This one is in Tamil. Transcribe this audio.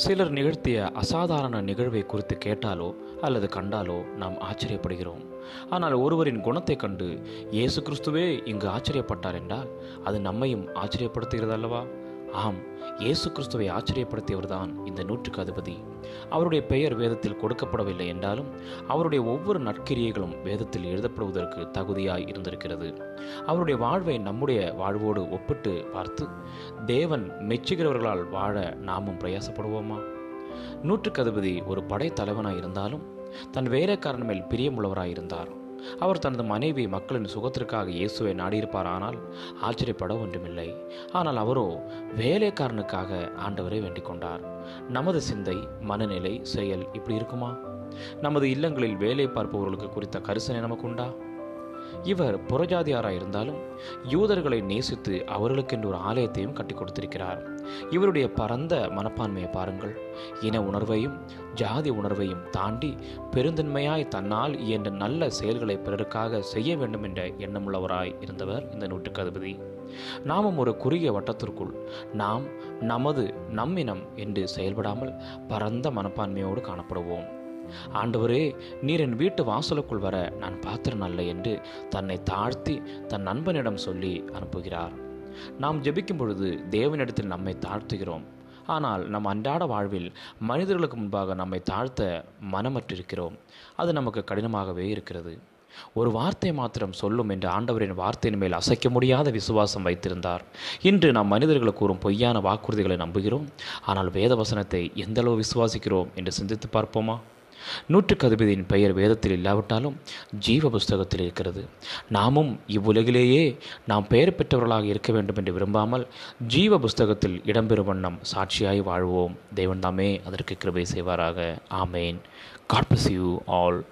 சிலர் நிகழ்த்திய அசாதாரண நிகழ்வை குறித்து கேட்டாலோ அல்லது கண்டாலோ நாம் ஆச்சரியப்படுகிறோம். ஆனால் ஒருவரின் குணத்தை கண்டு இயேசு கிறிஸ்துவே இங்கு ஆச்சரியப்பட்டார் என்றால் அது நம்மையும் ஆச்சரியப்படுத்துகிறது அல்லவா ஆம் இயேசு கிறிஸ்துவை ஆச்சரியப்படுத்தியவர்தான் இந்த நூற்றுக்கு அதிபதி. அவருடைய பெயர் வேதத்தில் கொடுக்கப்படவில்லை என்றாலும் அவருடைய ஒவ்வொரு நற்கிரியைகளும் வேதத்தில் எழுதப்படுவதற்கு தகுதியாய் இருந்திருக்கிறது. அவருடைய வாழ்வை நம்முடைய வாழ்வோடு ஒப்பிட்டு பார்த்து தேவன் மெச்சுகிறவர்களால் வாழ நாமும் பிரயாசப்படுவோமா? நூற்றுக்கதிபதி ஒரு படைத்தலைவனாய் இருந்தாலும் தன் வேலைக்காரன் மேல் பிரியமுள்ளவராய் இருந்தார் அவர் தனது மனைவி மக்களின் சுகத்திற்காக இயேசுவை நாடியிருப்பார் ஆனால் ஆச்சரியப்பட ஒன்றுமில்லை. ஆனால் அவரோ வேலைக்காரனுக்காக ஆண்டவரை வேண்டிக் கொண்டார். நமது சிந்தை மனநிலை செயல் இப்படி இருக்குமா? நமது இல்லங்களில் வேலை பார்ப்பவர்களுக்கு குறித்த கரிசனை நமக்கு உண்டா இவர் புறஜாதியாராக இருந்தாலும் யூதர்களை நேசித்து அவர்களுக்கென்று ஒரு ஆலயத்தையும் கட்டி கொடுத்திருக்கிறார். இவருடைய பரந்த மனப்பான்மையை பாருங்கள். இன உணர்வையும் ஜாதி உணர்வையும் தாண்டி பெருந்தன்மையாய் தன்னால் இயன்ற நல்ல செயல்களை பிறருக்காக செய்ய வேண்டும் என்ற எண்ணமுள்ளவராய் இருந்தவர் இந்த நூற்றுக்கு அதிபதி. நாமும் ஒரு குறுகிய வட்டத்திற்குள் நாம் நமது நம்மினம் என்று செயல்படாமல் பரந்த மனப்பான்மையோடு காணப்படுவோம். ஆண்டவரே நீர் என் வீட்டு வாசலுக்குள் வர நான் பாத்திரம் அல்ல என்று தன்னை தாழ்த்தி தன் நண்பனிடம் சொல்லி அனுப்புகிறார். நாம் ஜெபிக்கும் பொழுது தேவனிடத்தில் நம்மை தாழ்த்துகிறோம். ஆனால் நம் அன்றாட வாழ்வில் மனிதர்களுக்கு முன்பாக நம்மை தாழ்த்த மனமற்றிருக்கிறோம். அது நமக்கு கடினமாகவே இருக்கிறது. ஒரு வார்த்தை மாத்திரம் சொல்லும் என்று ஆண்டவரின் வார்த்தையின் மேல் அசைக்க முடியாத விசுவாசம் வைத்திருந்தார். இன்று நாம் மனிதர்களுக்கு கூறும் பொய்யான வாக்குறுதிகளை நம்புகிறோம். ஆனால் வேத வசனத்தை எந்தளவு விசுவாசிக்கிறோம் என்று சிந்தித்து பார்ப்போமா? நூற்றுக்கு அதிபதியின் பெயர் வேதத்தில் இல்லாவிட்டாலும் ஜீவ புஸ்தகத்தில் இருக்கிறது. நாமும் இவ்வுலகிலேயே நாம் பெயர் பெற்றவர்களாக இருக்க வேண்டும் என்று விரும்பாமல் ஜீவ புஸ்தகத்தில் இடம்பெறும் வண்ணம் சாட்சியாய் வாழ்வோம். தேவன் தாமே அதற்கு கிருபை செய்வாராக. ஆமேன். God bless you all